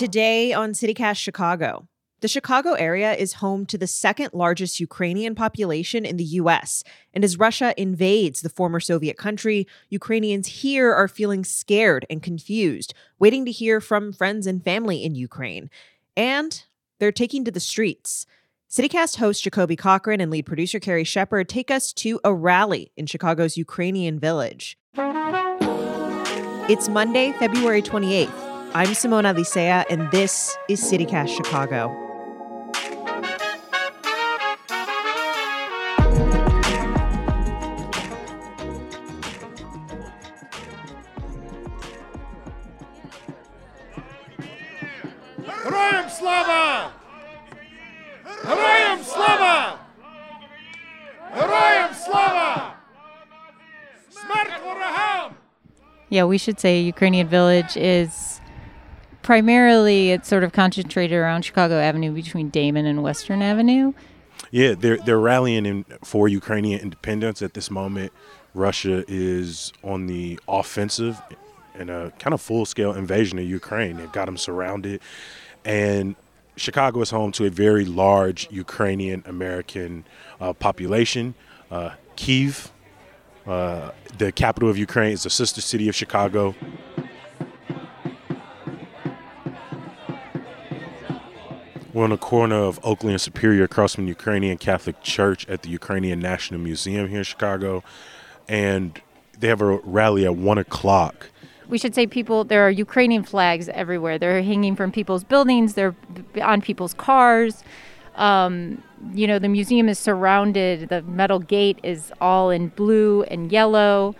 Today on CityCast Chicago, the Chicago area is home to the second largest Ukrainian population in the US. And as Russia invades the former Soviet country, Ukrainians here are feeling scared and confused, waiting to hear from friends and family in Ukraine. And they're taking to the streets. CityCast host Jacoby Cochran and lead producer Carrie Shepherd take us to a rally in Chicago's Ukrainian village. It's Monday, February 28th. I'm Simone Alicea, and this is CityCast Chicago. Yeah, we should say Ukrainian Village is primarily it's sort of concentrated around Chicago Avenue between Damen and Western Avenue. Yeah, they're they're rallying in, for Ukrainian independence at this moment. Russia is on the offensive in a kind of full scale invasion of Ukraine. They've got them surrounded, and Chicago is home to a very large Ukrainian American uh, population. Uh, Kiev, uh, the capital of Ukraine, is the sister city of Chicago. We're on the corner of Oakley and Superior across from the Ukrainian Catholic Church at the Ukrainian National Museum here in Chicago. And they have a rally at one o'clock. We should say people there are Ukrainian flags everywhere. They're hanging from people's buildings, they're on people's cars. Um, you know, the museum is surrounded, the metal gate is all in blue and yellow.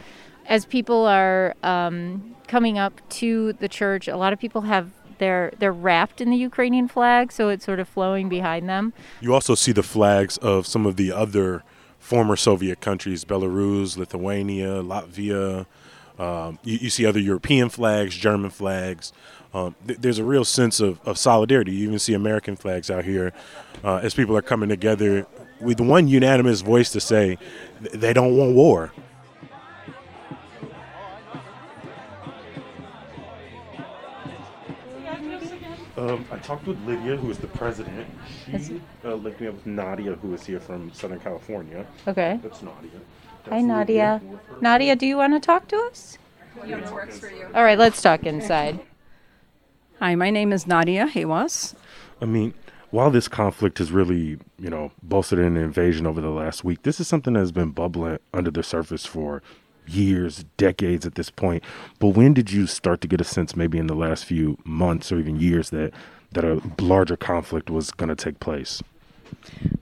As people are um, coming up to the church, a lot of people have they're they're wrapped in the Ukrainian flag, so it's sort of flowing behind them. You also see the flags of some of the other former Soviet countries: Belarus, Lithuania, Latvia. Um, you, you, see other European flags, German flags. Um, th- there's a real sense of, of solidarity. You even see American flags out here uh, as people are coming together with one unanimous voice to say th- they don't want war. Um, I talked with Lydia, who is the president. She uh, linked me up with Nadia, who is here from Southern California. Okay. That's Nadia. That's Hi, Nadia. Nadia, do you want to talk to us? Yeah, works for you. All right, let's talk inside. Hi, my name is Nadia Hewas. I mean, while this conflict has really, you know, bolstered an invasion over the last week, this is something that has been bubbling under the surface for years, decades at this point. But when did you start to get a sense, maybe in the last few months or even years, that that a larger conflict was going to take place?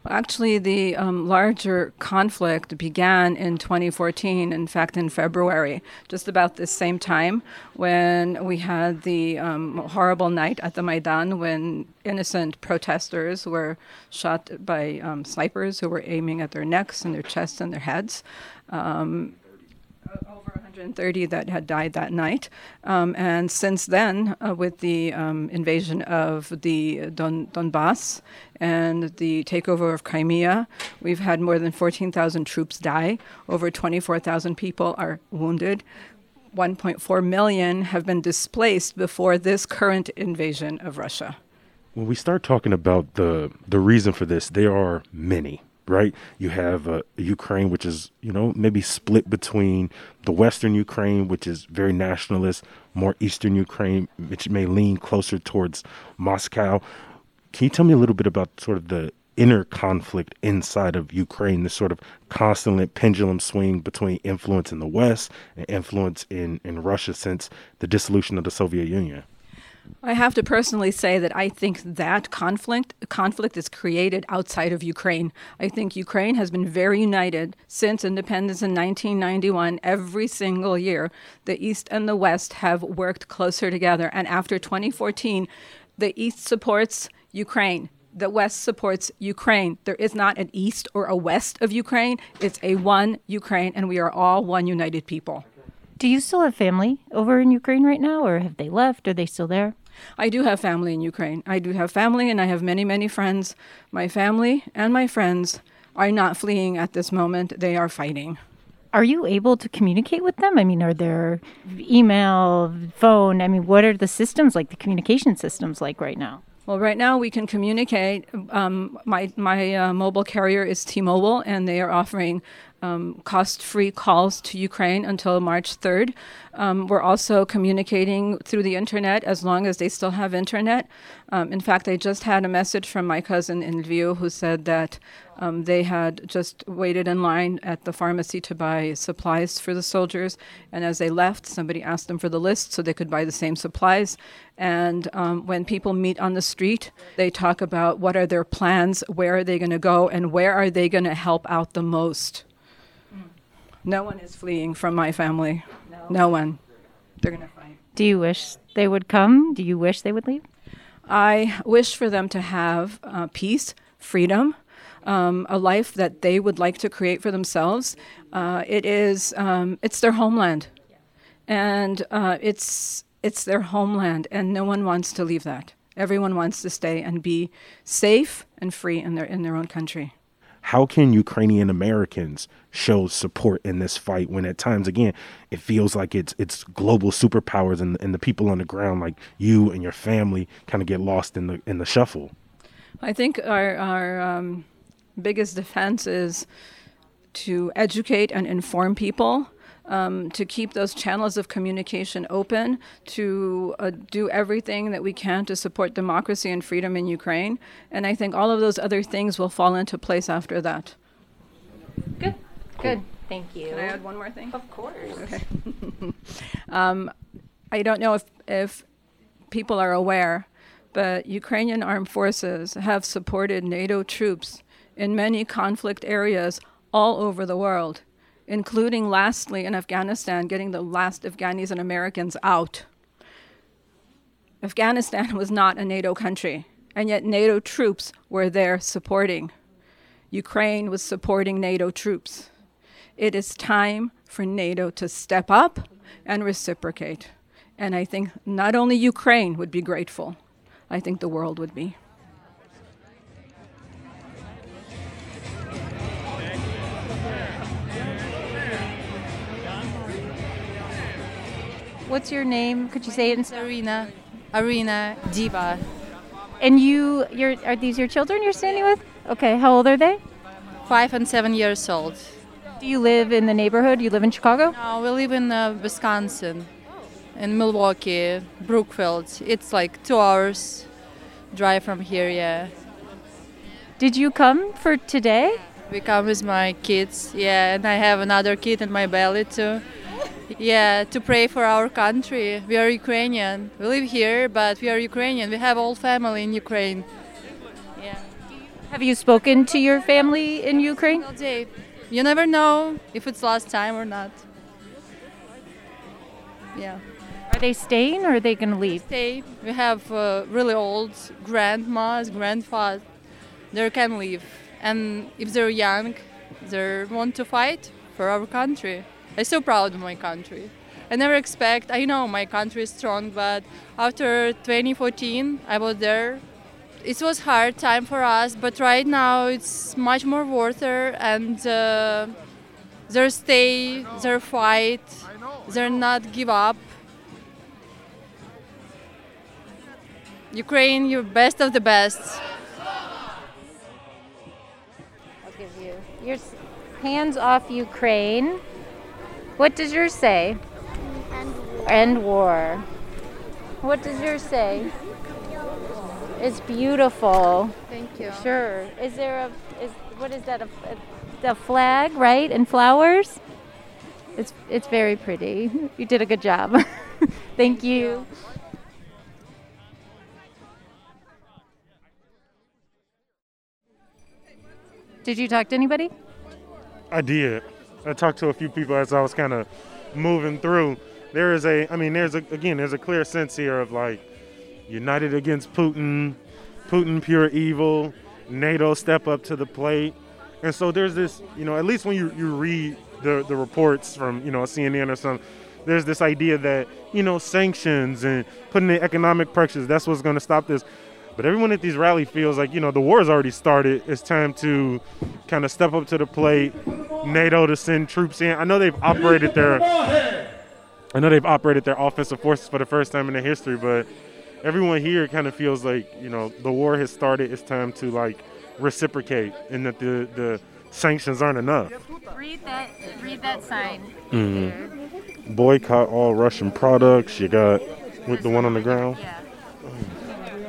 Actually, the um, larger conflict began in 2014, in fact, in February, just about the same time when we had the um, horrible night at the Maidan when innocent protesters were shot by um, snipers who were aiming at their necks and their chests and their heads. Um, over 130 that had died that night. Um, and since then, uh, with the um, invasion of the Don- Donbass and the takeover of Crimea, we've had more than 14,000 troops die. Over 24,000 people are wounded. 1.4 million have been displaced before this current invasion of Russia. When we start talking about the the reason for this, there are many right? You have uh, Ukraine, which is, you know, maybe split between the Western Ukraine, which is very nationalist, more Eastern Ukraine, which may lean closer towards Moscow. Can you tell me a little bit about sort of the inner conflict inside of Ukraine, the sort of constant pendulum swing between influence in the West and influence in, in Russia since the dissolution of the Soviet Union? I have to personally say that I think that conflict conflict is created outside of Ukraine. I think Ukraine has been very united since independence in 1991. Every single year, the East and the West have worked closer together. And after 2014, the East supports Ukraine. The West supports Ukraine. There is not an East or a West of Ukraine. It's a one Ukraine, and we are all one united people. Do you still have family over in Ukraine right now, or have they left? Are they still there? I do have family in Ukraine. I do have family, and I have many, many friends. My family and my friends are not fleeing at this moment, they are fighting. Are you able to communicate with them? I mean, are there email, phone? I mean, what are the systems like, the communication systems like right now? Well, right now we can communicate. Um, my my uh, mobile carrier is T-Mobile, and they are offering um, cost-free calls to Ukraine until March 3rd. Um, we're also communicating through the internet as long as they still have internet. Um, in fact, I just had a message from my cousin in Lviv who said that um, they had just waited in line at the pharmacy to buy supplies for the soldiers, and as they left, somebody asked them for the list so they could buy the same supplies. And um, when people meet on the street, they talk about what are their plans, where are they going to go, and where are they going to help out the most. No one is fleeing from my family. No, no one. They're going to fight. Do you wish they would come? Do you wish they would leave? I wish for them to have uh, peace, freedom, um, a life that they would like to create for themselves. Uh, it is um, it's their homeland, and uh, it's it's their homeland, and no one wants to leave that. Everyone wants to stay and be safe and free in their in their own country how can Ukrainian Americans show support in this fight when at times again it feels like it's it's global superpowers and, and the people on the ground like you and your family kind of get lost in the in the shuffle? I think our our um, biggest defense is to educate and inform people um, to keep those channels of communication open, to uh, do everything that we can to support democracy and freedom in Ukraine. And I think all of those other things will fall into place after that. Good. Good. Thank you. Can I add one more thing? Of course. Okay. um, I don't know if, if people are aware, but Ukrainian armed forces have supported NATO troops in many conflict areas all over the world including lastly in Afghanistan, getting the last Afghanis and Americans out. Afghanistan was not a NATO country, and yet NATO troops were there supporting. Ukraine was supporting NATO troops. It is time for NATO to step up and reciprocate. And I think not only Ukraine would be grateful, I think the world would be. What's your name? Could you say it in Arena, Arena Diva. And you, your, are these your children you're standing with? Okay, how old are they? Five and seven years old. Do you live in the neighborhood? You live in Chicago? No, we live in uh, Wisconsin, in Milwaukee, Brookfield. It's like two hours drive from here, yeah. Did you come for today? We come with my kids, yeah, and I have another kid in my belly too. Yeah, to pray for our country. We are Ukrainian. We live here, but we are Ukrainian. We have all family in Ukraine. Yeah. Have you spoken to your family in Ukraine? You never know if it's last time or not. Yeah. Are they staying or are they going to leave? Stay. We have uh, really old grandmas, grandfathers. They can leave. And if they're young, they want to fight for our country. I'm so proud of my country. I never expect, I know my country is strong, but after 2014, I was there. It was hard time for us, but right now it's much more worth it and uh, they stay, they fight, they're not give up. Ukraine, you're best of the best. I'll give you your hands off Ukraine. What does yours say? End war. End war. What does yours say? It's beautiful. Thank you. Sure. Is there a is what is that a, a, a flag right and flowers? It's it's very pretty. You did a good job. Thank you. Did you talk to anybody? I did. I talked to a few people as I was kind of moving through. There is a, I mean, there's a, again, there's a clear sense here of like united against Putin, Putin pure evil, NATO step up to the plate. And so there's this, you know, at least when you, you read the, the reports from, you know, CNN or something, there's this idea that, you know, sanctions and putting in economic pressures, that's what's going to stop this. But everyone at these rally feels like, you know, the war's already started. It's time to kind of step up to the plate, NATO to send troops in. I know they've operated their I know they've operated their offensive forces for the first time in their history, but everyone here kind of feels like, you know, the war has started. It's time to like reciprocate and that the the sanctions aren't enough. Read that. Read that sign. Mm-hmm. Boycott all Russian products. You got with the one on the ground. Yeah.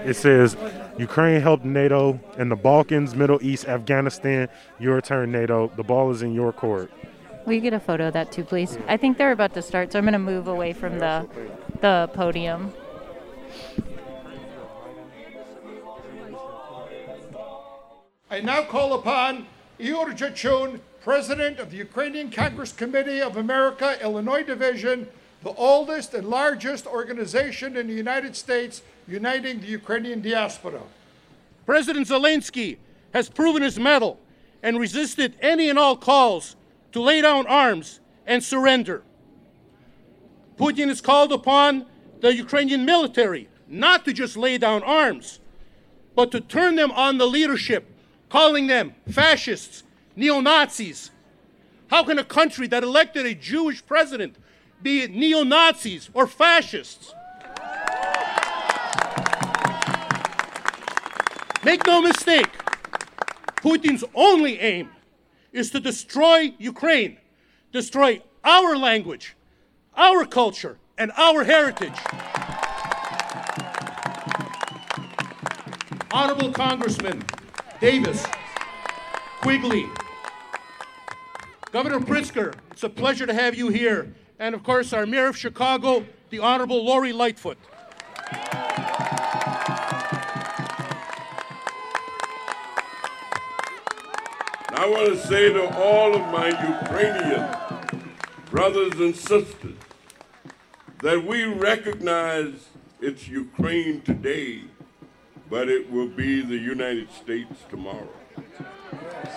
It says Ukraine helped NATO in the Balkans, Middle East, Afghanistan. Your turn, NATO. The ball is in your court. Will you get a photo of that too, please? I think they're about to start, so I'm going to move away from the the podium. I now call upon Ihor Jachun, President of the Ukrainian Congress Committee of America, Illinois Division, the oldest and largest organization in the United States uniting the Ukrainian diaspora. President Zelensky has proven his mettle and resisted any and all calls to lay down arms and surrender. Putin has called upon the Ukrainian military not to just lay down arms, but to turn them on the leadership, calling them fascists, neo Nazis. How can a country that elected a Jewish president be neo Nazis or fascists? Make no mistake, Putin's only aim is to destroy Ukraine, destroy our language, our culture, and our heritage. Honorable Congressman Davis, Quigley, Governor Pritzker, it's a pleasure to have you here. And of course, our Mayor of Chicago, the Honorable Lori Lightfoot. want to say to all of my Ukrainian brothers and sisters that we recognize it's Ukraine today, but it will be the United States tomorrow.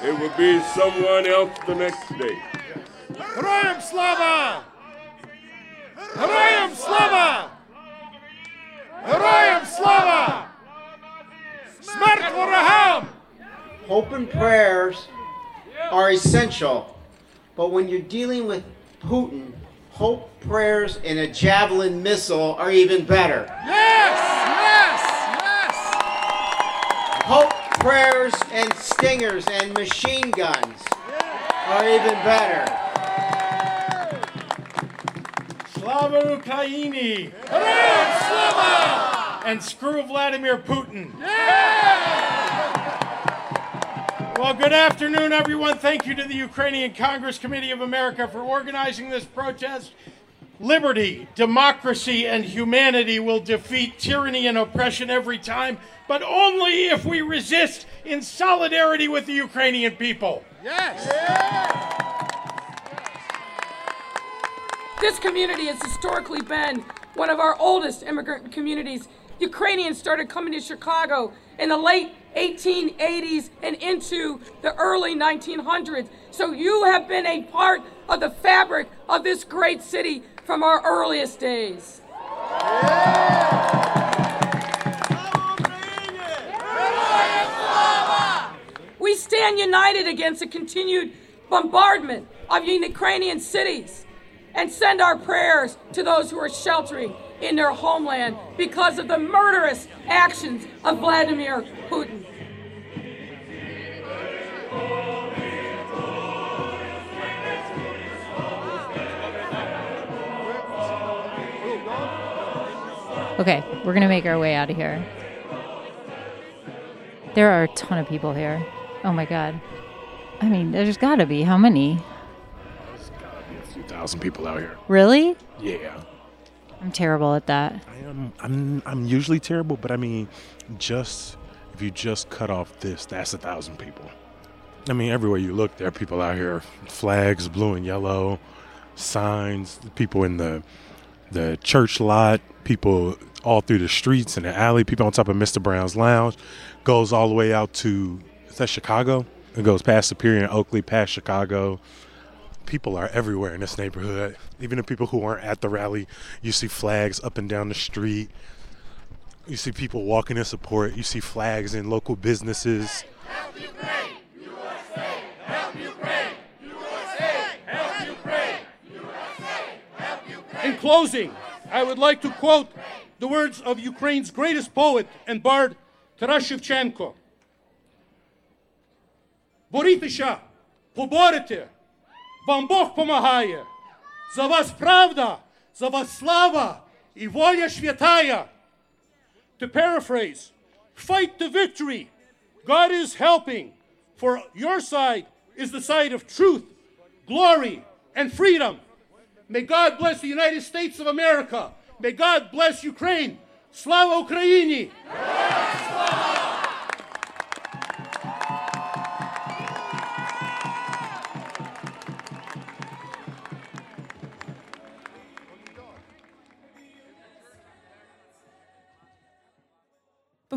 It will be someone else the next day. Героям слава! Героям слава! Героям слава! Смерть ворогам! Hope and prayers are essential. But when you're dealing with Putin, hope prayers and a javelin missile are even better. Yes, yes, yes. Hope prayers and stingers and machine guns are even better. Slava Ukraini! Hooray, Slava! And screw Vladimir Putin! Yeah! Well, good afternoon, everyone. Thank you to the Ukrainian Congress Committee of America for organizing this protest. Liberty, democracy, and humanity will defeat tyranny and oppression every time, but only if we resist in solidarity with the Ukrainian people. Yes! This community has historically been one of our oldest immigrant communities. Ukrainians started coming to Chicago in the late 1880s and into the early 1900s. So you have been a part of the fabric of this great city from our earliest days. We stand united against the continued bombardment of Ukrainian cities and send our prayers to those who are sheltering in their homeland because of the murderous actions of Vladimir Putin. Okay, we're gonna make our way out of here. There are a ton of people here. Oh my god. I mean, there's gotta be. How many? There's gotta be a few thousand people out here. Really? Yeah. I'm terrible at that. I am. I'm. I'm usually terrible, but I mean, just if you just cut off this, that's a thousand people. I mean, everywhere you look, there are people out here. Flags, blue and yellow, signs. People in the the church lot. People all through the streets and the alley. People on top of Mr. Brown's lounge. Goes all the way out to is that Chicago? It goes past Superior and Oakley, past Chicago People are everywhere in this neighborhood. Even the people who aren't at the rally, you see flags up and down the street. You see people walking in support. You see flags in local businesses. Help Ukraine! USA! Help Ukraine! USA! Help Ukraine! USA! Help Ukraine! In closing, I would like to quote the words of Ukraine's greatest poet and bard, Taras Shevchenko. Борітеся, поборете, вам Бог помагає. За вас правда, за вас слава і воля святая. To paraphrase, fight the victory. God is helping, for your side is the side of truth, glory, and freedom. May God bless the United States of America. May God bless Ukraine. Slava Ukraini!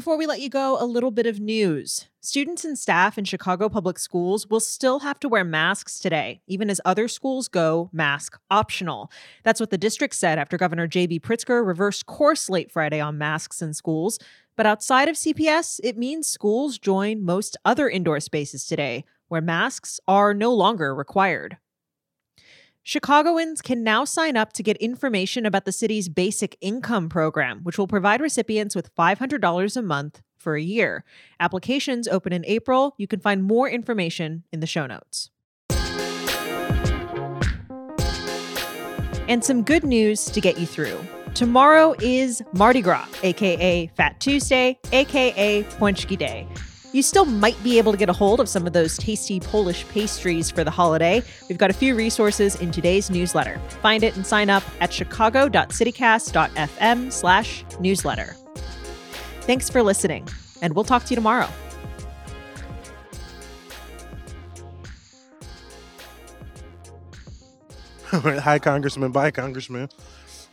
Before we let you go, a little bit of news. Students and staff in Chicago public schools will still have to wear masks today, even as other schools go mask optional. That's what the district said after Governor J.B. Pritzker reversed course late Friday on masks in schools. But outside of CPS, it means schools join most other indoor spaces today, where masks are no longer required. Chicagoans can now sign up to get information about the city's basic income program, which will provide recipients with $500 a month for a year. Applications open in April. You can find more information in the show notes. And some good news to get you through. Tomorrow is Mardi Gras, aka Fat Tuesday, aka Pączki Day. You still might be able to get a hold of some of those tasty Polish pastries for the holiday. We've got a few resources in today's newsletter. Find it and sign up at chicago.citycast.fm slash newsletter. Thanks for listening, and we'll talk to you tomorrow. Hi, Congressman. Bye, Congressman.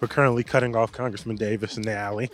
We're currently cutting off Congressman Davis in the alley.